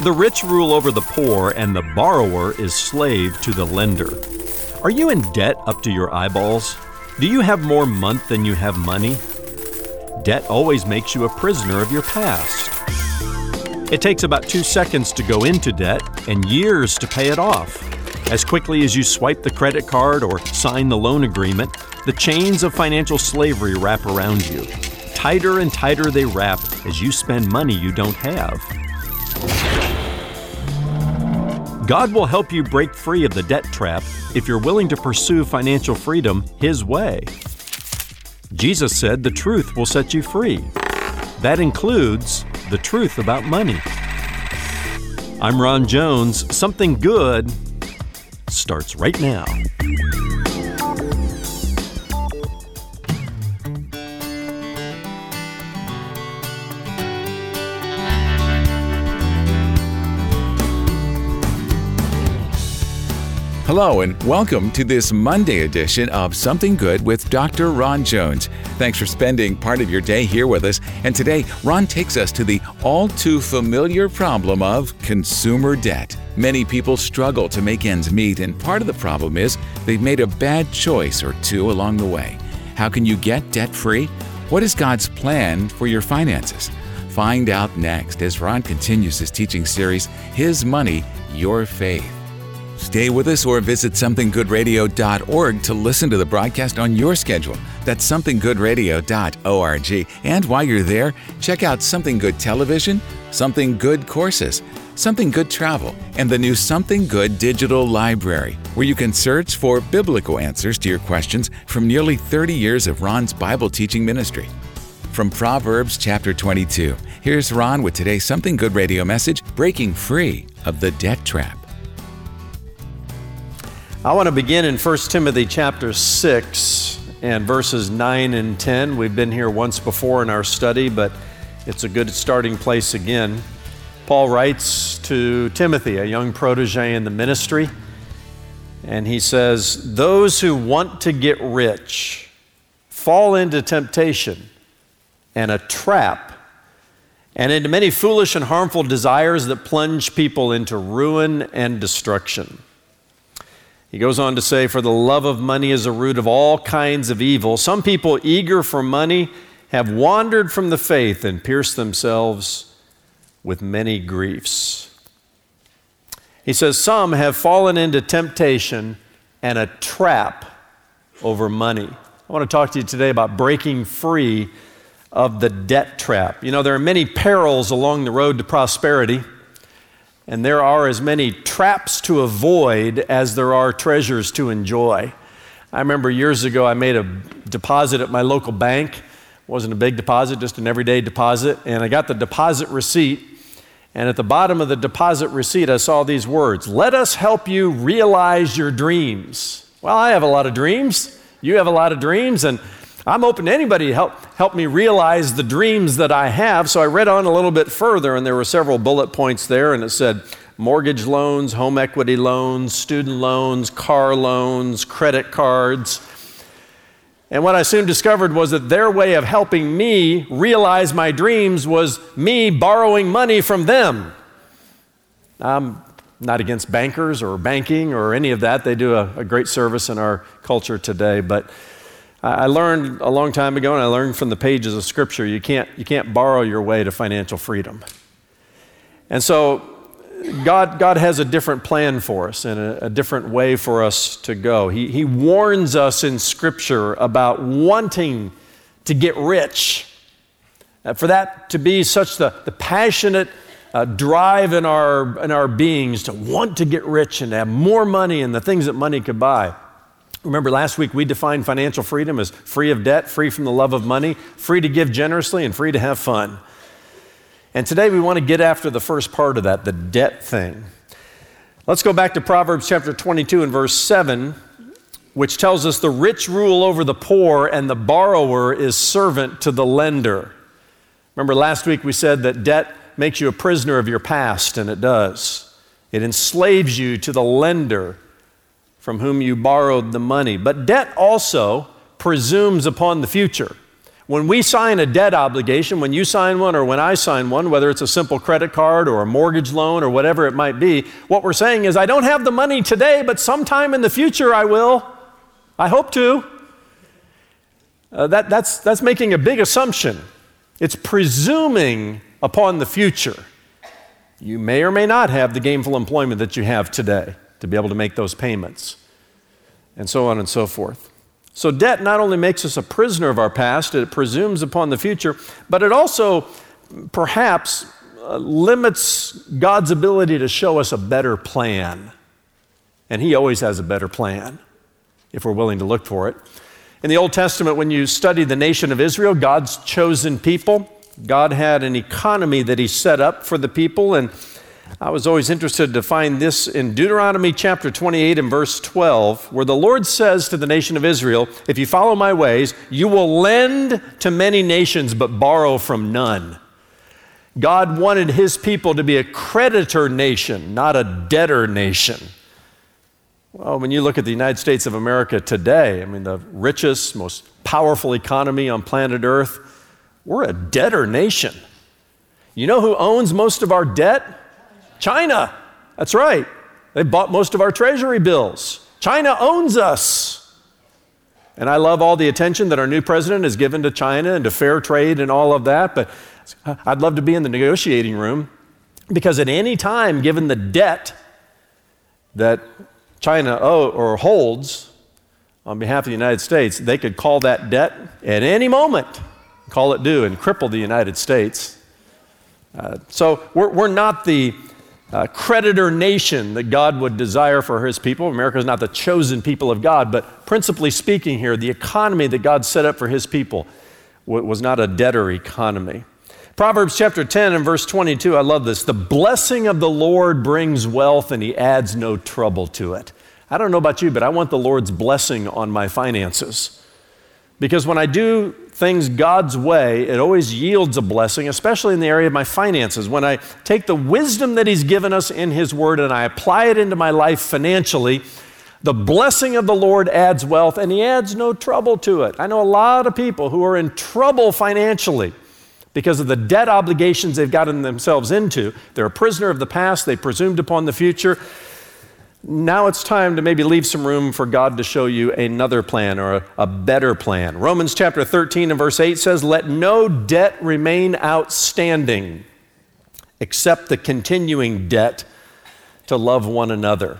The rich rule over the poor, and the borrower is slave to the lender. Are you in debt up to your eyeballs? Do you have more month than you have money? Debt always makes you a prisoner of your past. It takes about two seconds to go into debt and years to pay it off. As quickly as you swipe the credit card or sign the loan agreement, the chains of financial slavery wrap around you. Tighter and tighter they wrap as you spend money you don't have. God will help you break free of the debt trap if you're willing to pursue financial freedom His way. Jesus said the truth will set you free. That includes the truth about money. I'm Ron Jones. Something good starts right now. Hello, and welcome to this Monday edition of Something Good with Dr. Ron Jones. Thanks for spending part of your day here with us. And today, Ron takes us to the all too familiar problem of consumer debt. Many people struggle to make ends meet, and part of the problem is they've made a bad choice or two along the way. How can you get debt free? What is God's plan for your finances? Find out next as Ron continues his teaching series, His Money, Your Faith. Stay with us or visit somethinggoodradio.org to listen to the broadcast on your schedule. That's somethinggoodradio.org. And while you're there, check out Something Good Television, Something Good Courses, Something Good Travel, and the new Something Good Digital Library, where you can search for biblical answers to your questions from nearly 30 years of Ron's Bible teaching ministry. From Proverbs chapter 22, here's Ron with today's Something Good radio message Breaking Free of the Debt Trap. I want to begin in 1 Timothy chapter 6 and verses 9 and 10. We've been here once before in our study, but it's a good starting place again. Paul writes to Timothy, a young protege in the ministry, and he says, Those who want to get rich fall into temptation and a trap and into many foolish and harmful desires that plunge people into ruin and destruction. He goes on to say, For the love of money is a root of all kinds of evil. Some people eager for money have wandered from the faith and pierced themselves with many griefs. He says, Some have fallen into temptation and a trap over money. I want to talk to you today about breaking free of the debt trap. You know, there are many perils along the road to prosperity and there are as many traps to avoid as there are treasures to enjoy. I remember years ago I made a deposit at my local bank. It wasn't a big deposit, just an everyday deposit, and I got the deposit receipt. And at the bottom of the deposit receipt, I saw these words Let us help you realize your dreams. Well, I have a lot of dreams. You have a lot of dreams, and I'm open to anybody to help, help me realize the dreams that I have. So I read on a little bit further, and there were several bullet points there, and it said mortgage loans, home equity loans, student loans, car loans, credit cards. And what I soon discovered was that their way of helping me realize my dreams was me borrowing money from them. I'm not against bankers or banking or any of that. They do a, a great service in our culture today. But I learned a long time ago, and I learned from the pages of Scripture, you can't, you can't borrow your way to financial freedom. And so, God, God has a different plan for us and a, a different way for us to go. He, he warns us in Scripture about wanting to get rich. Uh, for that to be such the, the passionate uh, drive in our, in our beings to want to get rich and have more money and the things that money could buy. Remember, last week we defined financial freedom as free of debt, free from the love of money, free to give generously, and free to have fun. And today we want to get after the first part of that, the debt thing. Let's go back to Proverbs chapter 22 and verse 7, which tells us the rich rule over the poor and the borrower is servant to the lender. Remember, last week we said that debt makes you a prisoner of your past, and it does. It enslaves you to the lender from whom you borrowed the money. But debt also presumes upon the future. When we sign a debt obligation, when you sign one or when I sign one, whether it's a simple credit card or a mortgage loan or whatever it might be, what we're saying is, I don't have the money today, but sometime in the future I will. I hope to. Uh, that, that's, that's making a big assumption. It's presuming upon the future. You may or may not have the gainful employment that you have today to be able to make those payments, and so on and so forth. So, debt not only makes us a prisoner of our past, it presumes upon the future, but it also perhaps uh, limits God's ability to show us a better plan. And He always has a better plan if we're willing to look for it. In the Old Testament, when you study the nation of Israel, God's chosen people, God had an economy that He set up for the people, and I was always interested to find this in Deuteronomy chapter 28 and verse 12, where the Lord says to the nation of Israel, If you follow my ways, you will lend to many nations but borrow from none. God wanted his people to be a creditor nation, not a debtor nation. Well, when you look at the United States of America today, I mean, the richest, most powerful economy on planet Earth, we're a debtor nation. You know who owns most of our debt? China. That's right. They bought most of our treasury bills. China owns us. And I love all the attention that our new president has given to China and to fair trade and all of that, but I'd love to be in the negotiating room because at any time, given the debt that China owe, or holds on behalf of the United States, they could call that debt at any moment, call it due, and cripple the United States. Uh, so we're, we're not the uh, creditor nation that God would desire for his people. America is not the chosen people of God, but principally speaking here, the economy that God set up for his people was not a debtor economy. Proverbs chapter 10 and verse 22, I love this. The blessing of the Lord brings wealth and he adds no trouble to it. I don't know about you, but I want the Lord's blessing on my finances. Because when I do things God's way, it always yields a blessing, especially in the area of my finances. When I take the wisdom that He's given us in His Word and I apply it into my life financially, the blessing of the Lord adds wealth and He adds no trouble to it. I know a lot of people who are in trouble financially because of the debt obligations they've gotten themselves into. They're a prisoner of the past, they presumed upon the future. Now it's time to maybe leave some room for God to show you another plan or a, a, better plan. Romans chapter 13 and verse 8 says, Let no debt remain outstanding except the continuing debt to love one another.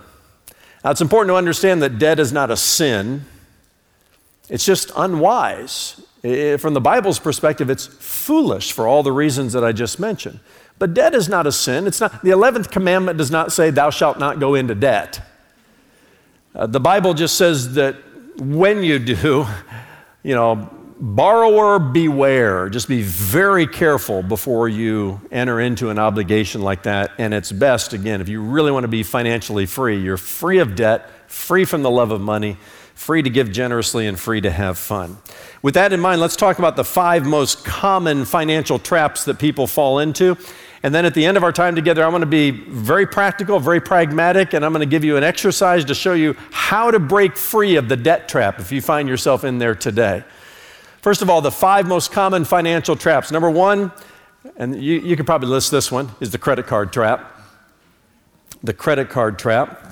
Now it's important to understand that debt is not a sin, it's just unwise. From the Bible's perspective, it's foolish for all the reasons that I just mentioned. But debt is not a sin. It's not, the 11th commandment does not say, Thou shalt not go into debt. Uh, the Bible just says that when you do, you know, borrower beware. Just be very careful before you enter into an obligation like that. And it's best, again, if you really want to be financially free, you're free of debt, free from the love of money, free to give generously, and free to have fun. With that in mind, let's talk about the five most common financial traps that people fall into. And then at the end of our time together, I'm going to be very practical, very pragmatic, and I'm going to give you an exercise to show you how to break free of the debt trap if you find yourself in there today. First of all, the five most common financial traps. Number one, and you, you could probably list this one, is the credit card trap. The credit card trap.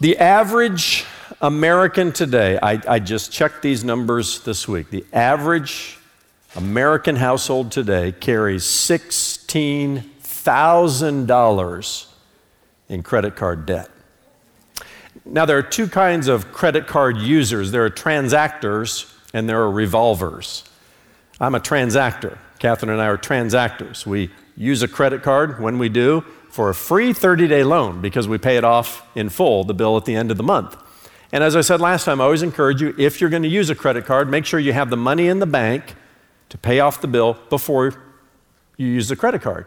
The average American today, I, I just checked these numbers this week. The average American household today carries $16,000 in credit card debt. Now, there are two kinds of credit card users there are transactors and there are revolvers. I'm a transactor. Catherine and I are transactors. We use a credit card when we do for a free 30 day loan because we pay it off in full, the bill at the end of the month. And as I said last time, I always encourage you if you're going to use a credit card, make sure you have the money in the bank to pay off the bill before you use the credit card.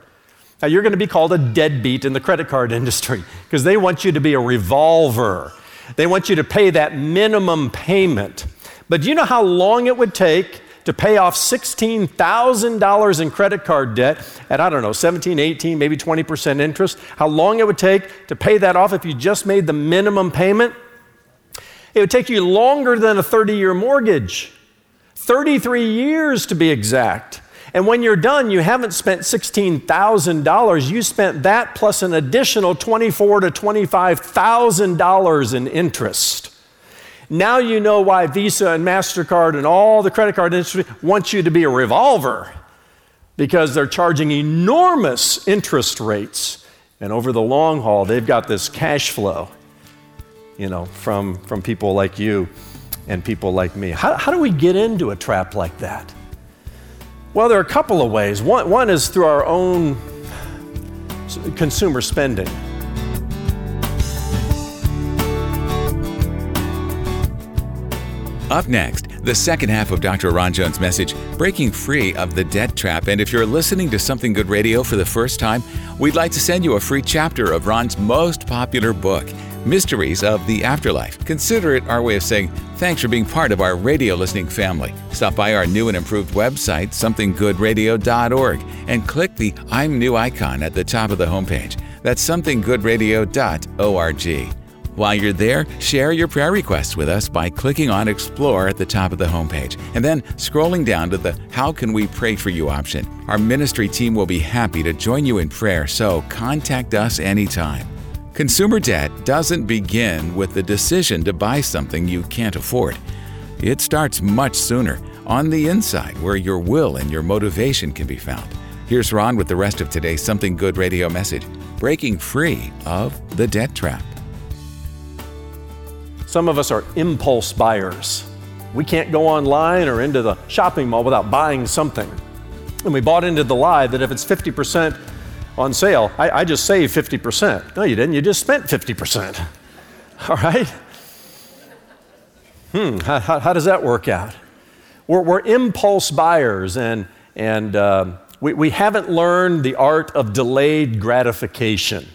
Now, you're going to be called a deadbeat in the credit card industry because they want you to be a revolver. They want you to pay that minimum payment. But do you know how long it would take to pay off $16,000 in credit card debt at, I don't know, 17, 18, maybe 20% interest? How long it would take to pay that off if you just made the minimum payment? It would take you longer than a 30 year mortgage. 33 years to be exact. And when you're done, you haven't spent $16,000. You spent that plus an additional 24 to $25,000 in interest. Now you know why Visa and MasterCard and all the credit card industry want you to be a revolver because they're charging enormous interest rates. And over the long haul, they've got this cash flow, you know, from, from people like you and people like me. How, how do we get into a trap like that? Well, there are a couple of ways. One, one is through our own consumer spending. Up next, the second half of Dr. Ron Jones' message, Breaking Free of the Debt Trap. And if you're listening to Something Good Radio for the first time, we'd like to send you a free chapter of Ron's most popular book, Mysteries of the Afterlife. Consider it our way of saying thanks for being part of our radio listening family. Stop by our new and improved website, somethinggoodradio.org, and click the I'm New icon at the top of the homepage. That's somethinggoodradio.org. While you're there, share your prayer requests with us by clicking on Explore at the top of the homepage and then scrolling down to the How Can We Pray For You option. Our ministry team will be happy to join you in prayer, so contact us anytime. Consumer debt doesn't begin with the decision to buy something you can't afford. It starts much sooner, on the inside, where your will and your motivation can be found. Here's Ron with the rest of today's Something Good radio message Breaking Free of the Debt Trap. Some of us are impulse buyers. We can't go online or into the shopping mall without buying something. And we bought into the lie that if it's 50% on sale, I, I just saved 50%. No, you didn't. You just spent 50%. All right? Hmm, how, how, how does that work out? We're, we're impulse buyers, and, and uh, we, we haven't learned the art of delayed gratification.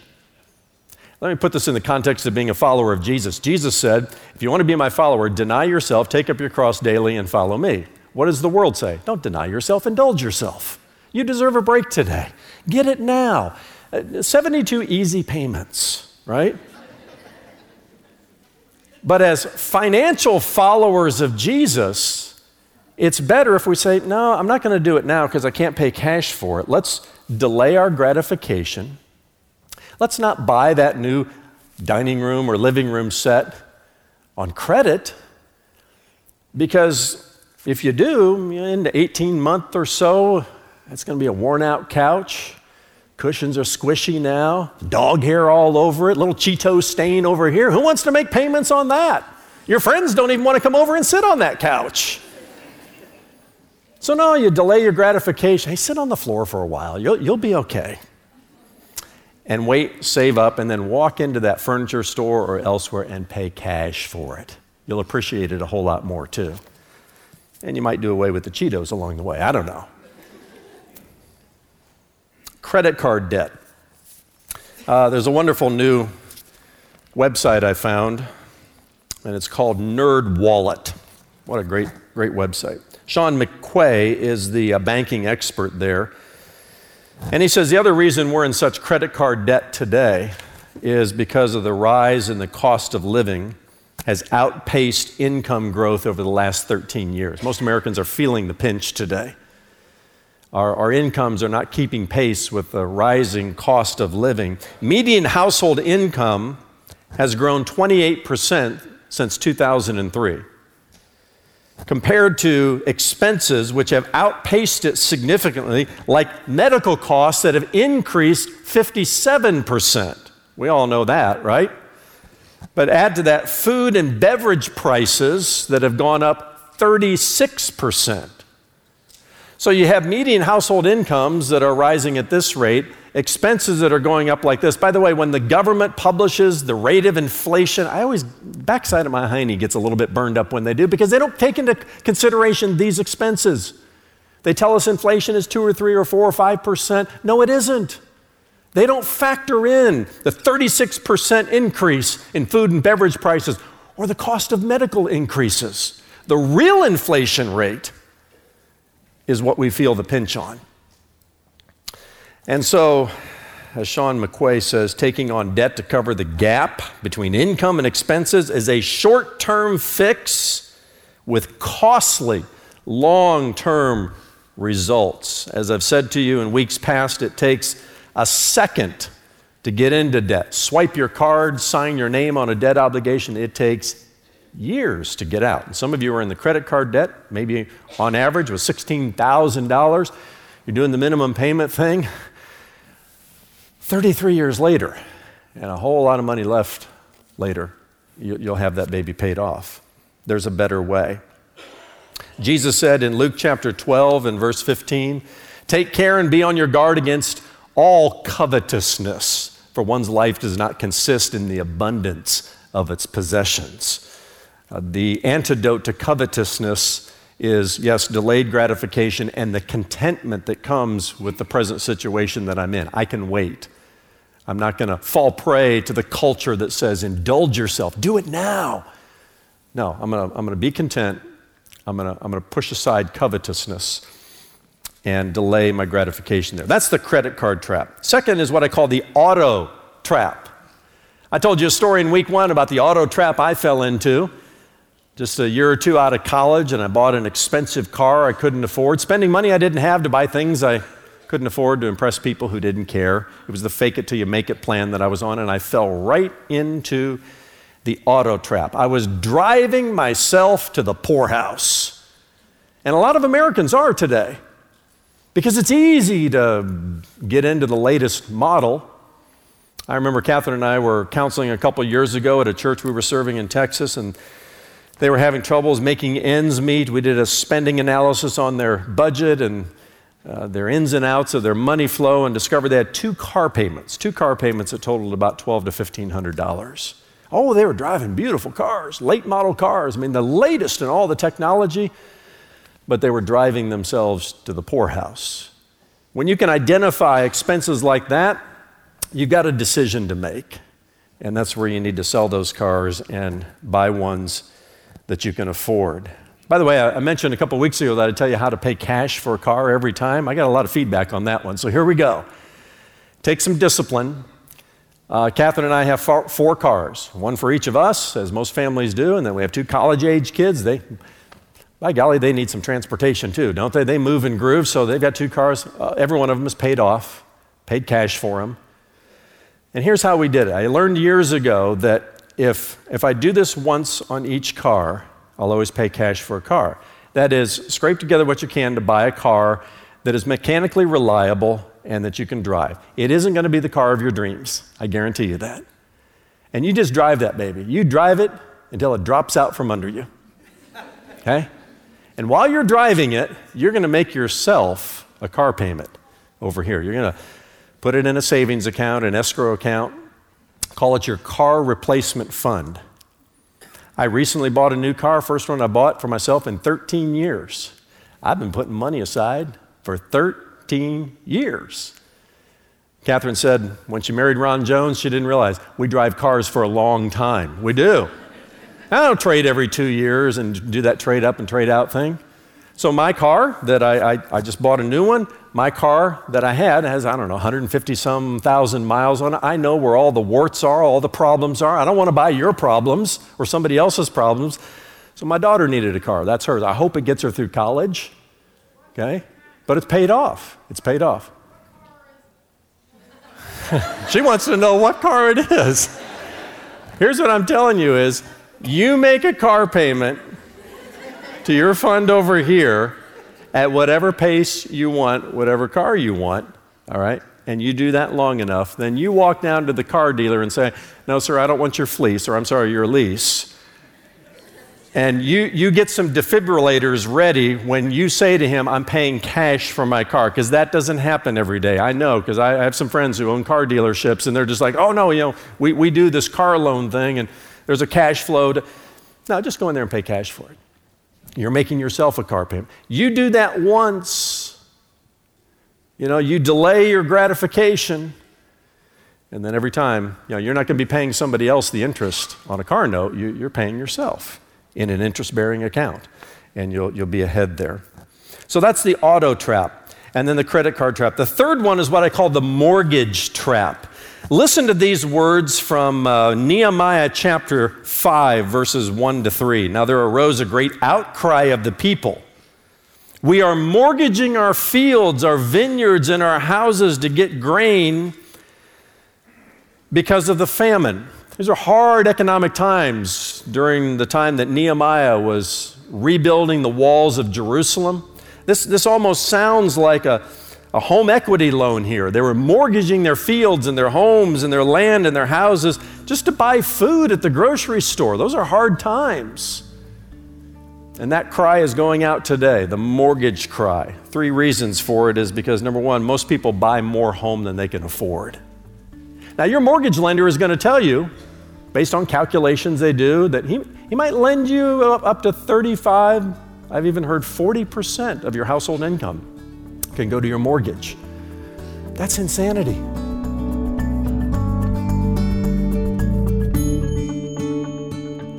Let me put this in the context of being a follower of Jesus. Jesus said, If you want to be my follower, deny yourself, take up your cross daily, and follow me. What does the world say? Don't deny yourself, indulge yourself. You deserve a break today. Get it now. Uh, 72 easy payments, right? But as financial followers of Jesus, it's better if we say, No, I'm not going to do it now because I can't pay cash for it. Let's delay our gratification Let's not buy that new dining room or living room set on credit because if you do, in 18 months or so, it's going to be a worn out couch. Cushions are squishy now, dog hair all over it, little Cheeto stain over here. Who wants to make payments on that? Your friends don't even want to come over and sit on that couch. So, no, you delay your gratification. Hey, sit on the floor for a while. You'll, you'll be okay and wait, save up, and then walk into that furniture store or elsewhere and pay cash for it. You'll appreciate it a whole lot more too. And you might do away with the Cheetos along the way. I don't know. Credit card debt. Uh, there's a wonderful new website I found, and it's called Nerd Wallet. What a great, great website. Sean McQuay is the uh, banking expert there. And he says the other reason we're in such credit card debt today is because of the rise in the cost of living has outpaced income growth over the last 13 years. Most Americans are feeling the pinch today. Our, our, incomes are not keeping pace with the rising cost of living. Median household income has grown 28% since 2003 compared to expenses which have outpaced it significantly, like medical costs that have increased 57%. We all know that, right? But add to that food and beverage prices that have gone up 36%. So you have median household incomes that are rising at this rate, expenses that are going up like this. By the way, when the government publishes the rate of inflation, I always, backside of my hiney gets a little bit burned up when they do because they don't take into consideration these expenses. They tell us inflation is two or three or four or five percent. No, it isn't. They don't factor in the 36% increase in food and beverage prices or the cost of medical increases. The real inflation rate is what we feel the pinch on. And so, as Sean McQuay says, taking on debt to cover the gap between income and expenses is a short term fix with costly long term results. As I've said to you in weeks past, it takes a second to get into debt. Swipe your card, sign your name on a debt obligation. It takes years to get out. And some of you are in the credit card debt, maybe on average was $16,000. You're doing the minimum payment thing. 33 years later, and a whole lot of money left later, you'll have that baby paid off. There's a better way. Jesus said in Luke chapter 12 and verse 15, Take care and be on your guard against all covetousness, for one's life does not consist in the abundance of its possessions. Uh, the antidote to covetousness is, yes, delayed gratification and the contentment that comes with the present situation that I'm in. I can wait. I'm not going to fall prey to the culture that says, indulge yourself, do it now. No, I'm going to I'm to be content. I'm going to I'm to push aside covetousness and delay my gratification there. That's the credit card trap. Second is what I call the auto trap. I told you a story in week one about the auto trap I fell into just a year or two out of college, and I bought an expensive car I couldn't afford, spending money I didn't have to buy things I couldn't afford to impress people who didn't care. It was the fake it till you make it plan that I was on, and I fell right into the auto trap. I was driving myself to the poorhouse. And a lot of Americans are today because it's easy to get into the latest model. I remember Catherine and I were counseling a couple years ago at a church we were serving in Texas, and they were having troubles making ends meet. We did a spending analysis on their budget and uh, their ins and outs of their money flow and discovered they had two car payments, two car payments that totaled about twelve to fifteen hundred dollars. Oh, they were driving beautiful cars, late model cars. I mean, the latest in all the technology, but they were driving themselves to the poorhouse. When you can identify expenses like that, you've got a decision to make. And that's where you need to sell those cars and buy ones that you can afford. By the way, I mentioned a couple weeks ago that I tell you how to pay cash for a car every time. I got a lot of feedback on that one. So here we go. Take some discipline. Uh, Catherine and I have four, four, cars, one for each of us, as most families do, and then we have two college age kids. They, by golly, they need some transportation too, don't they? They move and groove, so they've got two cars. Uh, every one of them is paid off, paid cash for them. And here's how we did it. I learned years ago that if, if I do this once on each car, I'll always pay cash for a car. That is, scrape together what you can to buy a car that is mechanically reliable and that you can drive. It isn't going to be the car of your dreams. I guarantee you that. And you just drive that baby. You drive it until it drops out from under you. Okay? And while you're driving it, you're going to make yourself a car payment over here. You're going to put it in a savings account, an escrow account, Call it your car replacement fund. I recently bought a new car, first one I bought for myself in 13 years. I've been putting money aside for 13 years. Catherine said when she married Ron Jones, she didn't realize we drive cars for a long time. We do. I don't trade every two years and do that trade up and trade out thing. So, my car that I, I, I just bought a new one, my car that I had has, I don't know, 150 some thousand miles on it. I know where all the warts are, all the problems are. I don't want to buy your problems or somebody else's problems. So my daughter needed a car. That's hers. I hope it gets her through college. Okay? But it's paid off. It's paid off. she wants to know what car it is. Here's what I'm telling you is you make a car payment to your fund over here at whatever pace you want, whatever car you want, all right? And you do that long enough, then you walk down to the car dealer and say, No, sir, I don't want your fleece, or I'm sorry, your lease. And you, you get some defibrillators ready when you say to him, I'm paying cash for my car, because that doesn't happen every day. I know, because I, I have some friends who own car dealerships, and they're just like, oh, no, you know, we, we do this car loan thing, and there's a cash flow. To... No, just go in there and pay cash for it. You're making yourself a car payment. You do that once. You know, you delay your gratification, and then every time, you know, you're not going to be paying somebody else the interest on a car note. You, are paying yourself in an interest-bearing account, and you'll, you'll be ahead there. So that's the auto trap, and then the credit card trap. The third one is what I call the mortgage trap. Listen to these words from uh, Nehemiah chapter 5, verses 1 to 3. Now there arose a great outcry of the people We are mortgaging our fields, our vineyards, and our houses to get grain because of the famine. These are hard economic times during the time that Nehemiah was rebuilding the walls of Jerusalem. This, this almost sounds like a, a home equity loan here. They were mortgaging their fields and their homes and their land and their houses just to buy food at the grocery store. Those are hard times. And that cry is going out today, the mortgage cry. Three reasons for it is because number one, most people buy more home than they can afford. Now, your mortgage lender is going to tell you, based on calculations they do, that he, he might lend you up to 35, I've even heard 40% of your household income can go to your mortgage. That's insanity.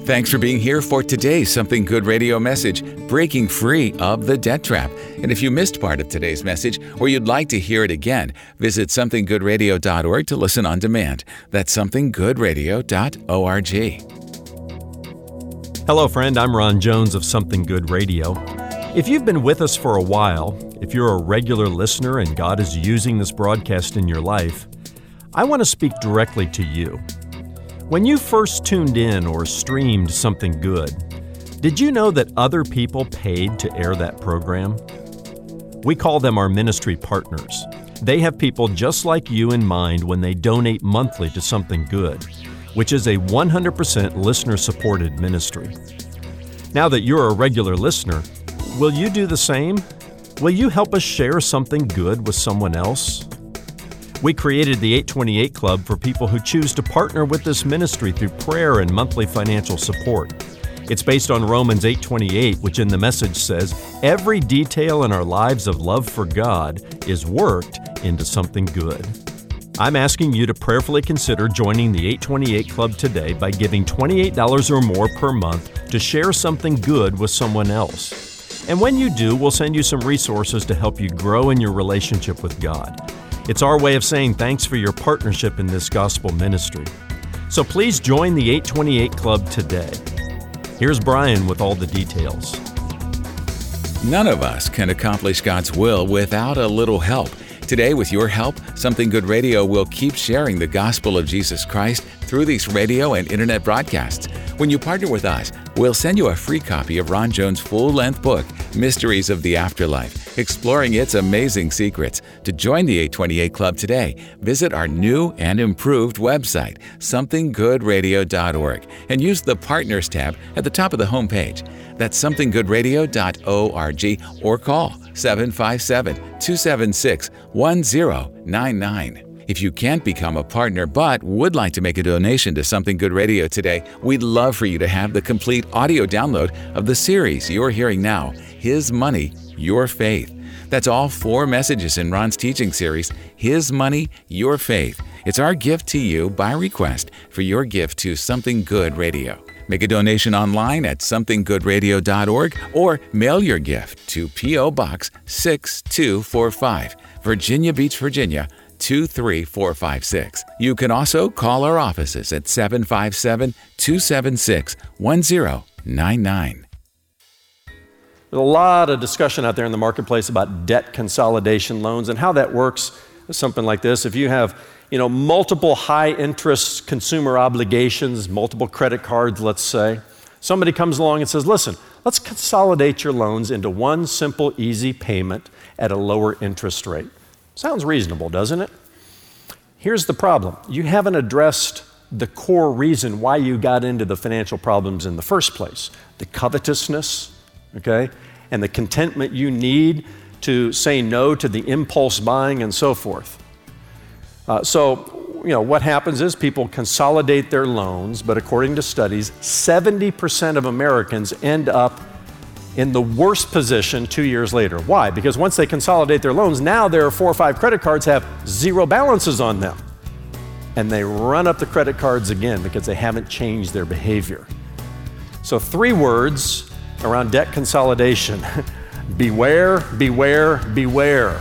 Thanks for being here for today's Something Good radio message, Breaking Free of the Debt Trap. And if you missed part of today's message or you'd like to hear it again, visit somethinggoodradio.org to listen on demand. That's somethinggoodradio.org. Hello, friend. I'm Ron Jones of Something Good Radio. If you've been with us for a while, if you're a regular listener and God is using this broadcast in your life, I want to speak directly to you. When you first tuned in or streamed something good, did you know that other people paid to air that program? We call them our ministry partners. They have people just like you in mind when they donate monthly to something good, which is a 100% listener supported ministry. Now that you're a regular listener, will you do the same? Will you help us share something good with someone else? We created the 828 Club for people who choose to partner with this ministry through prayer and monthly financial support. It's based on Romans 8:28, which in the message says, "Every detail in our lives of love for God is worked into something good." I'm asking you to prayerfully consider joining the 828 Club today by giving $28 or more per month to share something good with someone else. And when you do, we'll send you some resources to help you grow in your relationship with God. It's our way of saying thanks for your partnership in this gospel ministry. So please join the 828 Club today. Here's Brian with all the details. None of us can accomplish God's will without a little help. Today, with your help, Something Good Radio will keep sharing the gospel of Jesus Christ through these radio and internet broadcasts. When you partner with us, we'll send you a free copy of Ron Jones' full length book, Mysteries of the Afterlife exploring its amazing secrets. To join the 828 Club today, visit our new and improved website, somethinggoodradio.org, and use the Partners tab at the top of the homepage. That's somethinggoodradio.org or call 757 276 1099. If you can't become a partner but would like to make a donation to Something Good Radio today, we'd love for you to have the complete audio download of the series you're hearing now His Money, Your Faith. That's all four messages in Ron's teaching series, His Money, Your Faith. It's our gift to you by request for your gift to Something Good Radio. Make a donation online at somethinggoodradio.org or mail your gift to P.O. Box 6245, Virginia Beach, Virginia 23456. You can also call our offices at 757 276 1099. There's a lot of discussion out there in the marketplace about debt consolidation loans and how that works. Something like this. If you have you know, multiple high interest consumer obligations, multiple credit cards, let's say, somebody comes along and says, listen, let's consolidate your loans into one simple, easy payment at a lower interest rate. Sounds reasonable, doesn't it? Here's the problem you haven't addressed the core reason why you got into the financial problems in the first place the covetousness, okay, and the contentment you need to say no to the impulse buying and so forth. Uh, so, you know, what happens is people consolidate their loans, but according to studies, 70% of Americans end up in the worst position two years later. Why? Because once they consolidate their loans, now their four or five credit cards have zero balances on them. And they run up the credit cards again because they haven't changed their behavior. So, three words around debt consolidation beware, beware, beware.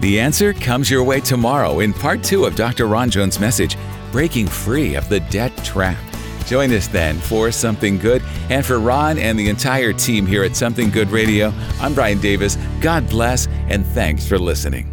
The answer comes your way tomorrow in part two of Dr. Ron Jones' message Breaking Free of the Debt Trap. Join us then for Something Good. And for Ron and the entire team here at Something Good Radio, I'm Brian Davis. God bless and thanks for listening.